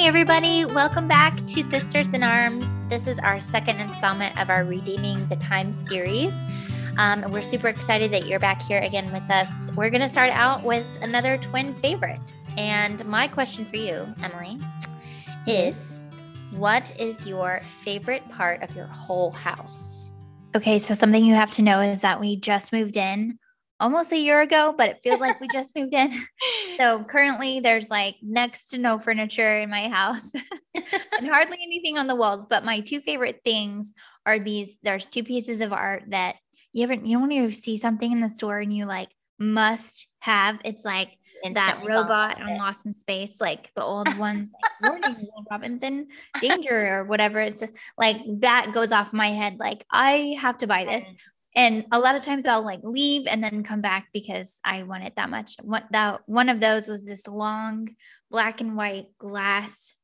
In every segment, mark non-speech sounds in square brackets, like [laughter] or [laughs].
Hey, everybody, welcome back to Sisters in Arms. This is our second installment of our Redeeming the Time series. Um, we're super excited that you're back here again with us. We're going to start out with another twin favorites. And my question for you, Emily, is what is your favorite part of your whole house? Okay, so something you have to know is that we just moved in almost a year ago, but it feels like we just moved in. [laughs] So currently there's like next to no furniture in my house [laughs] and hardly [laughs] anything on the walls. But my two favorite things are these there's two pieces of art that you ever you know when you see something in the store and you like must have it's like that robot on Lost in Space, like the old [laughs] ones, like Warning, Will Robinson, Danger, or whatever. It's like that goes off my head. Like I have to buy this and a lot of times I'll like leave and then come back because I want it that much. What that one of those was this long black and white glass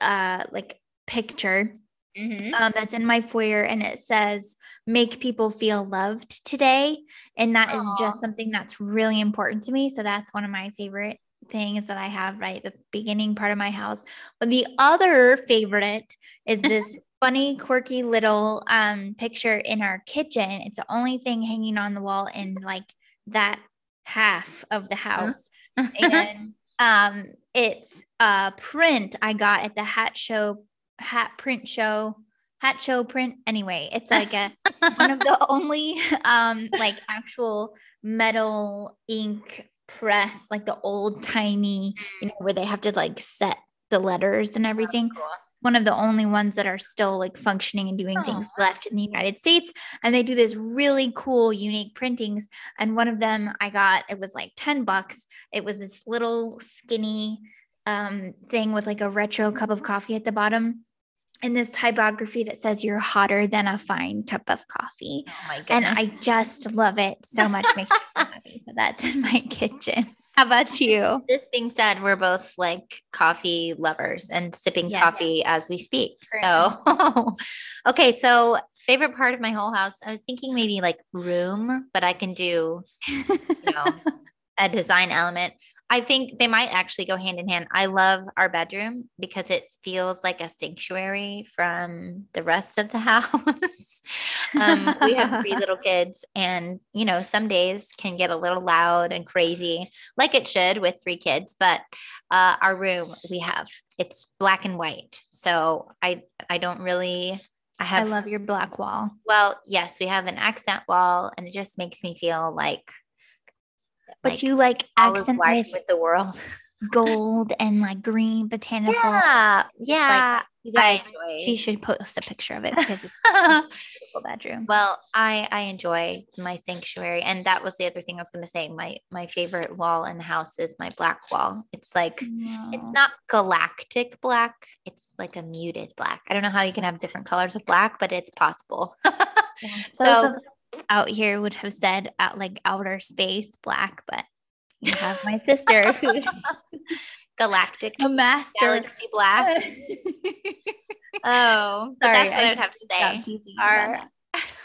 uh like picture mm-hmm. um, that's in my foyer and it says make people feel loved today and that Aww. is just something that's really important to me so that's one of my favorite things that I have right the beginning part of my house but the other favorite is this funny, quirky little um, picture in our kitchen. It's the only thing hanging on the wall in like that half of the house. [laughs] and um, it's a print I got at the Hatch Show, hat print show, Hatch Show Print. Anyway, it's like a one of the [laughs] only um, like actual metal ink press, like the old tiny, you know, where they have to like set the letters and everything. Cool one of the only ones that are still like functioning and doing oh. things left in the United States. And they do this really cool, unique printings. And one of them I got, it was like 10 bucks. It was this little skinny um, thing with like a retro cup of coffee at the bottom and this typography that says you're hotter than a fine cup of coffee. Oh and I just love it so much. [laughs] Makes me happy. So that's in my kitchen. How about you? This being said, we're both like coffee lovers and sipping yes. coffee as we speak. So, [laughs] okay. So, favorite part of my whole house, I was thinking maybe like room, but I can do, you know, [laughs] a design element. I think they might actually go hand in hand. I love our bedroom because it feels like a sanctuary from the rest of the [laughs] house. um, we have three [laughs] little kids, and you know, some days can get a little loud and crazy, like it should with three kids. But uh, our room, we have it's black and white, so I I don't really I have. I love your black wall. Well, yes, we have an accent wall, and it just makes me feel like but like, you like accent with, with the world. [laughs] gold and like green botanical. Yeah, yeah. Like, you guys, she should post a picture of it because it's a beautiful [laughs] bedroom. Well, I I enjoy my sanctuary, and that was the other thing I was going to say. My my favorite wall in the house is my black wall. It's like no. it's not galactic black. It's like a muted black. I don't know how you can have different colors of black, but it's possible. [laughs] yeah. So out here would have said at like outer space black, but you have my sister [laughs] who's galactic a master galaxy black. [laughs] oh, Sorry, that's what I would have to say. Our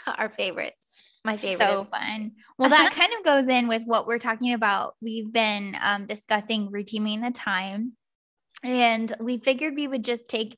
[laughs] our favorites. My favorite. So fun. Well, that kind of goes in with what we're talking about. We've been um, discussing redeeming the time and we figured we would just take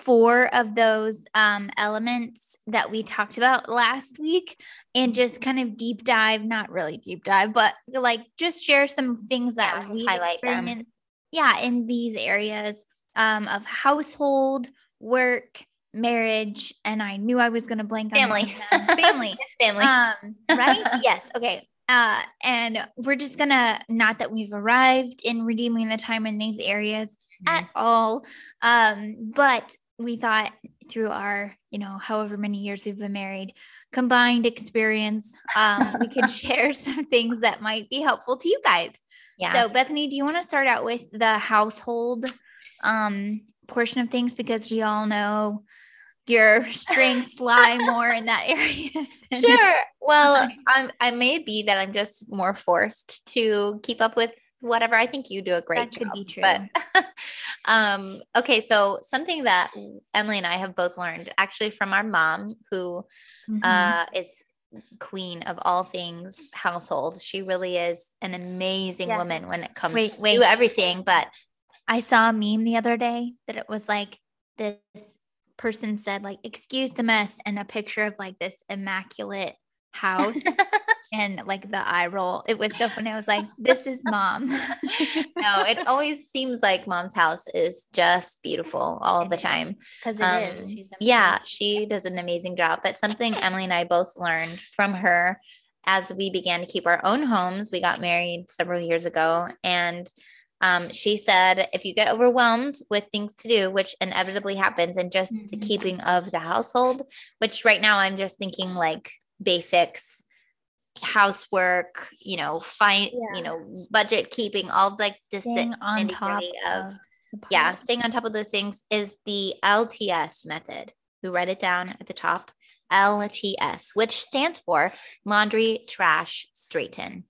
four of those um, elements that we talked about last week and just kind of deep dive, not really deep dive, but like just share some things that yeah, we highlight them. Yeah, in these areas um, of household, work, marriage, and I knew I was going to blank family. family. [laughs] it's family. Um, right? [laughs] yes. Okay. Uh, and we're just gonna not that we've arrived in redeeming the time in these areas at all. Um, but we thought through our, you know, however many years we've been married, combined experience, um, we could [laughs] share some things that might be helpful to you guys. Yeah. So, Bethany, do you want to start out with the household um, portion of things? Because we all know your strengths lie more in that area. sure. Well, [laughs] I'm, I may be that I'm just more forced to keep up with whatever. I think you do a great that job. Could be true. But [laughs] um, okay, so something that Emily and I have both learned actually from our mom, who mm-hmm. uh, is queen of all things household. She really is an amazing yes. woman when it comes wait, wait. to everything. But I saw a meme the other day that it was like this person said like excuse the mess and a picture of like this immaculate [laughs] house and like the eye roll. It was so funny. I was like, [laughs] this is mom. [laughs] no, it always seems like mom's house is just beautiful all the time. Because it um, is. Yeah, she does an amazing job. But something [laughs] Emily and I both learned from her as we began to keep our own homes. We got married several years ago. And um, she said, if you get overwhelmed with things to do, which inevitably happens, and just mm-hmm. the keeping of the household, which right now I'm just thinking like basics housework you know fine yeah. you know budget keeping all like just staying the on top of, of yeah staying on top of those things is the lts method. We write it down at the top lts which stands for laundry trash straighten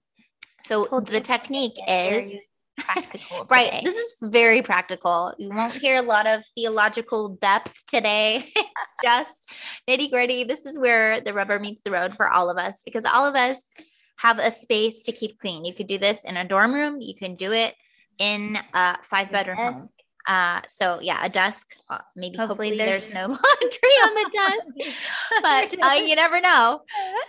so the technique is practical. [laughs] right. This is very practical. You won't hear a lot of theological depth today. [laughs] it's just nitty gritty. This is where the rubber meets the road for all of us because all of us have a space to keep clean. You could do this in a dorm room. You can do it in a five bedroom home. Uh, so yeah, a desk. Uh, maybe hopefully, hopefully there's, there's, no [laughs] [laughs] laundry on the desk, but [laughs] uh, you never know.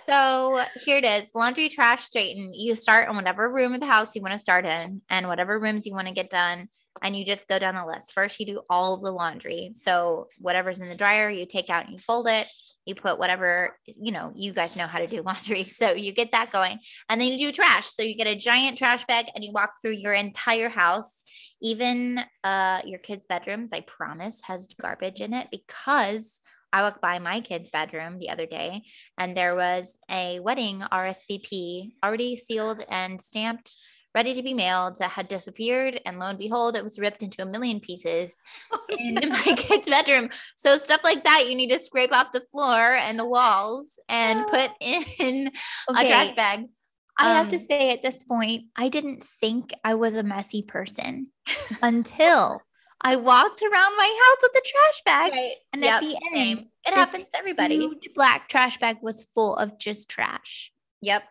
So here it is: laundry, trash, straighten. You start in whatever room of the house you want to start in, and whatever rooms you want to get done, and you just go down the list. First, you do all the laundry. So whatever's in the dryer, you take out and you fold it you put whatever you know you guys know how to do [laughs] laundry so you get that going. And then you do trash. So you get a giant trash bag and you walk through your entire house even uh, your kids bedrooms i promise has garbage in it because i walked by my kids bedroom the other day and there was a wedding rsvp already sealed and stamped ready to be mailed that had disappeared. And lo and behold, it was ripped into a million pieces [laughs] oh, in no. my [laughs] kid's bedroom. So stuff like that, you need to scrape off the floor and the walls and put in okay. a trash bag. I um, have to um, say at this point, I didn't think I was a messy person [laughs] until I walked around my house with a trash bag. Right. And yep, at the end, same. it happens to everybody. Huge black trash bag was full of just trash. Yep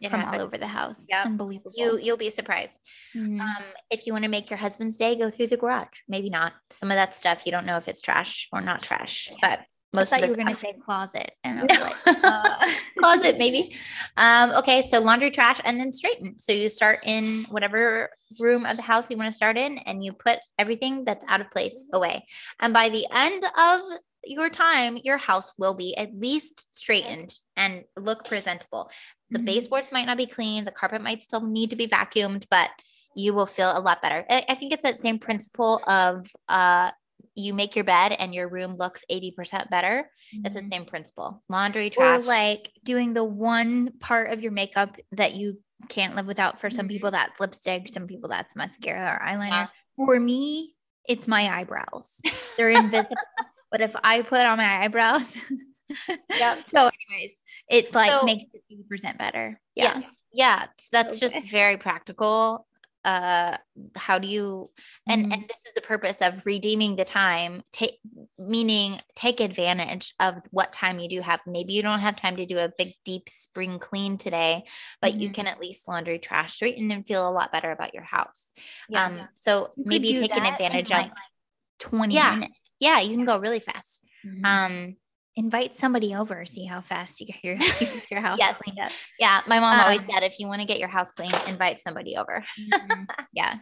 it from happens. all over the house. Yeah, unbelievable. You you'll be surprised. Mm-hmm. Um, if you want to make your husband's day, go through the garage. Maybe not some of that stuff. You don't know if it's trash or not trash, but most I thought you were going to say closet and no. like, [laughs] uh, closet maybe. Um, okay, so laundry, trash, and then straighten. So you start in whatever room of the house you want to start in, and you put everything that's out of place away. And by the end of your time, your house will be at least straightened and look presentable. The mm-hmm. baseboards might not be clean, the carpet might still need to be vacuumed, but you will feel a lot better. I, think it's that same principle of uh, you make your bed and your room looks 80% better. Mm-hmm. It's the mm-hmm. same principle. Laundry, trash. Or like doing the one part of your makeup that you can't live without. For some mm-hmm. people, that's lipstick. Some people, that's mascara or eyeliner. Yeah. For me, it's my eyebrows. They're [laughs] invisible. but if I put on my eyebrows, [laughs] yeah. [laughs] So, anyways, it like so, makes it 80% better. Yes. Yeah. That's okay. just very practical. Uh, how do you, and, mm-hmm. and this is the purpose of redeeming the time, take, meaning take advantage of what time you do have. Maybe you don't have time to do a big, deep spring clean today, but mm-hmm. you can at least laundry, trash, straighten, and feel a lot better about your house. Yeah. Um, so you maybe taking advantage of like 20 yeah. minutes. Yeah. You can go really fast. Mm-hmm. Um, invite somebody over, see how fast you get your, [laughs] your house yes. cleaned up. Yeah. My mom um, always said if you want to get your house clean, invite somebody over. mm-hmm. [laughs] Yeah.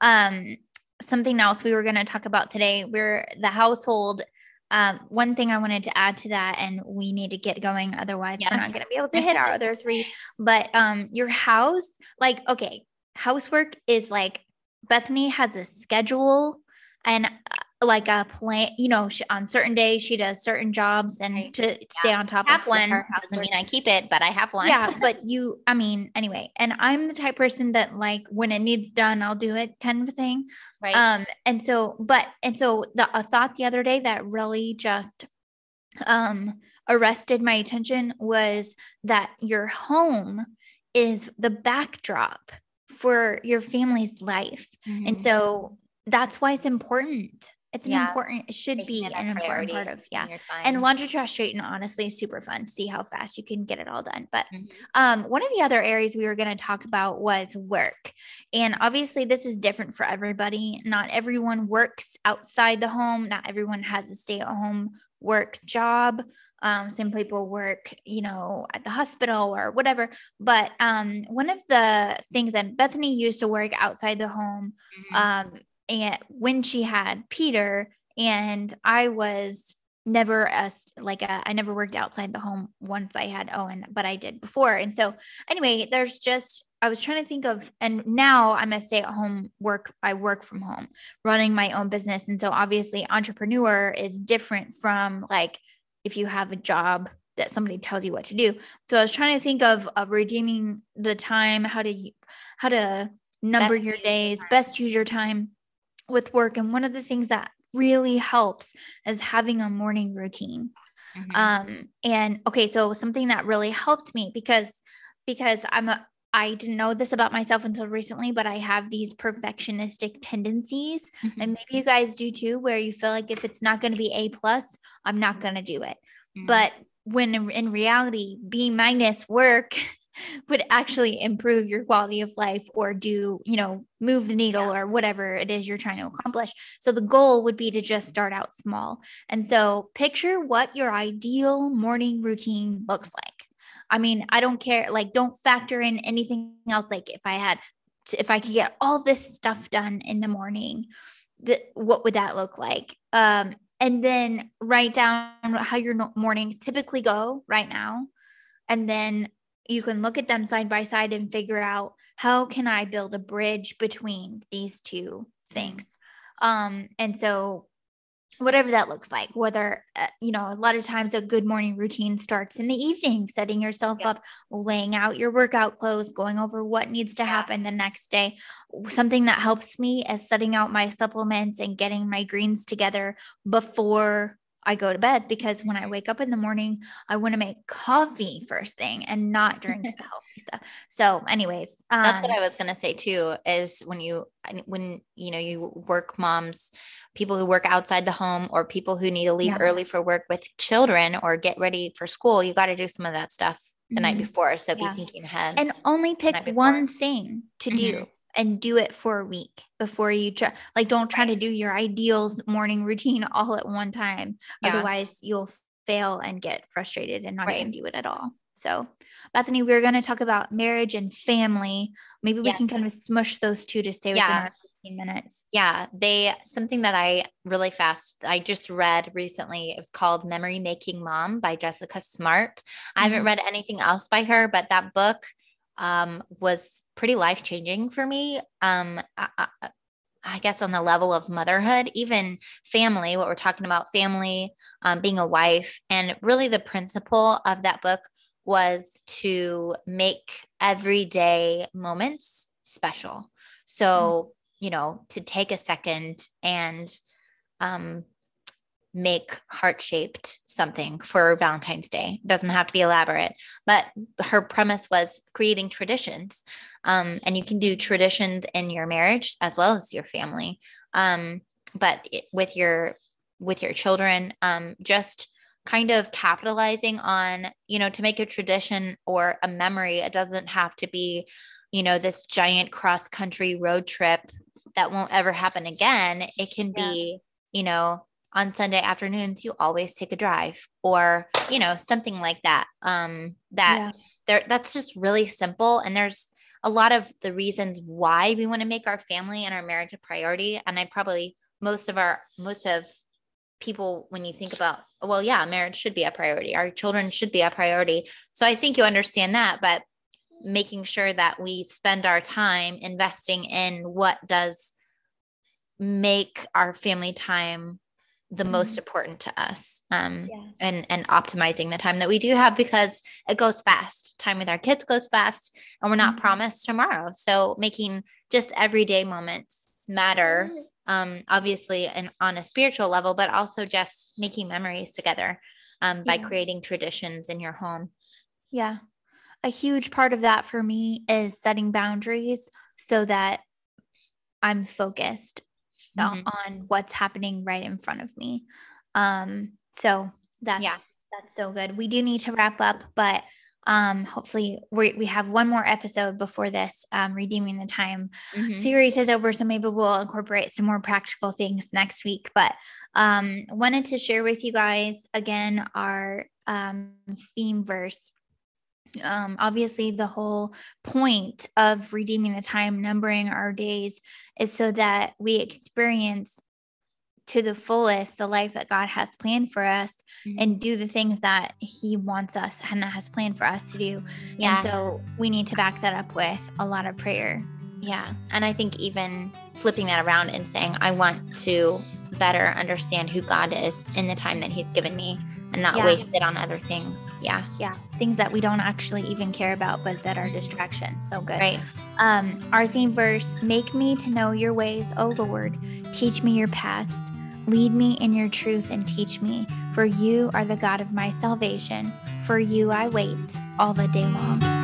Um, something else we were going to talk about today, we're the household. Um, one thing I wanted to add to that, and we need to get going, otherwise yeah. we're not going to be able to hit our [laughs] other three. But um, your house, like, okay, housework is like Bethany has a schedule, and like a plan, you know, she, on certain days she does certain jobs and right. to, to stay on top have of one doesn't mean I keep it, but I have one. Yeah, but [laughs] you, I mean, anyway, and I'm the type person that like when it needs done, I'll do it kind of thing. Right. Um, and so, but and so the a thought the other day that really just um arrested my attention was that your home is the backdrop for your family's life. Mm-hmm. And so that's why it's important it's an yeah. important, it should Making be an important part of, yeah. And laundry trash straighten, honestly, is super fun. See how fast you can get it all done. But mm-hmm. um, one of the other areas we were going to talk about was work. And obviously, this is different for everybody. Not everyone works outside the home, not everyone has a stay at home work job. Um, some people work, you know, at the hospital or whatever. But um, one of the things that Bethany used to work outside the home, mm-hmm. um, and when she had Peter, and I was never a like a, I never worked outside the home once I had Owen, but I did before. And so anyway, there's just I was trying to think of, and now I'm a stay at home work. I work from home, running my own business. And so obviously, entrepreneur is different from like if you have a job that somebody tells you what to do. So I was trying to think of, of redeeming the time, how to, how to number best your days, your best use your time with work. And one of the things that really helps is having a morning routine. Mm-hmm. Um, and okay, so something that really helped me because because I'm a I didn't know this about myself until recently, but I have these perfectionistic tendencies. Mm-hmm. And maybe you guys do too, where you feel like if it's not going to be A plus, I'm not going to do it. Mm-hmm. But when in reality, B minus work [laughs] [laughs] would actually improve your quality of life or do, you know, move the needle yeah. or whatever it is you're trying to accomplish. So the goal would be to just start out small. And so picture what your ideal morning routine looks like. I mean, I don't care. Like, don't factor in anything else. Like, if I had, to, if I could get all this stuff done in the morning, what would that look like? Um, and then write down how your mornings typically go right now, and then you can look at them side by side and figure out how can I build a bridge between these two things. Um, and so whatever that looks like whether uh, you know a lot of times a good morning routine starts in the evening setting yourself yeah. up laying out your workout clothes going over what needs to happen the next day something that helps me is setting out my supplements and getting my greens together before I go to bed because when I wake up in the morning, I want to make coffee first thing and not drink the [laughs] healthy stuff. So, anyways, um, that's what um I was gonna say too. Is when you when you know you work moms, people who work outside the home, or people who need to leave yeah. early for work with children or get ready for school, you got to do some of that stuff the mm-hmm. night before. So yeah. be thinking ahead and only pick one thing to mm-hmm. do and do it for a week before you try like don't try to do your ideals morning routine [laughs] all at one time yeah. otherwise you'll fail and get frustrated and not right. even do it at all so bethany we are going to talk about marriage and family maybe we yes. can kind of smush those two to stay within yeah. our 15 minutes yeah they something that i really fast i just read recently it was called memory making mom by Jessica Smartt mm-hmm. i haven't mm-hmm. read anything else by her but that book um, was pretty life changing for me. Um, I, I, I, guess on the level of motherhood, even family, what we're talking about, family, um, being a wife. And really, the principle of that book was to make everyday moments special. So, mm-hmm. you know, to take a second and um, make heart shaped something for Valentine's Day. It doesn't have to be elaborate, but her premise was creating traditions. Um, and you can do traditions in your marriage as well as your family. Um, but it, with your with your children, um, just kind of capitalizing on, you know, to make a tradition or a memory. It doesn't have to be, you know, this giant cross country road trip that won't ever happen again. It can yeah. be, you know, on Sunday afternoons, you always take a drive or, you know, something like that. Um, that yeah. there, that's just really simple. And there's a lot of the reasons why we want to make our family and our marriage a priority. And I probably, most of our, most of people, when you think about, well, yeah, marriage should be a priority. Our children should be a priority. So I think you understand that, but making sure that we spend our time investing in what does make our family time the mm-hmm. most important to us um, yeah. and and optimizing the time that we do have because it goes fast time with our kids goes fast and we're not mm-hmm. promised tomorrow so making just everyday moments matter um, obviously and on a spiritual level but also just making memories together um, by yeah. creating traditions in your home yeah a huge part of that for me is setting boundaries so that i'm focused mm-hmm. on what's happening right in front of me. Um, so that's yeah. that's so good. We do need to wrap up, but um hopefully we we have one more episode before this um redeeming the time mm-hmm. series is over so maybe we'll incorporate some more practical things next week but um wanted to share with you guys again our um theme verse um, obviously the whole point of redeeming the time numbering our days is so that we experience to the fullest the life that God has planned for us mm-hmm. and do the things that He wants us and has planned for us to do. Yeah. And so we need to back that up with a lot of prayer. Yeah. And I think even flipping that around and saying, I want to better understand who God is in the time that He's given me and not yeah. waste it on other things. Yeah. Yeah. Things that we don't actually even care about, but that are distractions. So good. Right. Um, our theme verse Make me to know your ways, O Lord. Teach me your paths. Lead me in your truth and teach me, for you are the God of my salvation. For you I wait all the day long.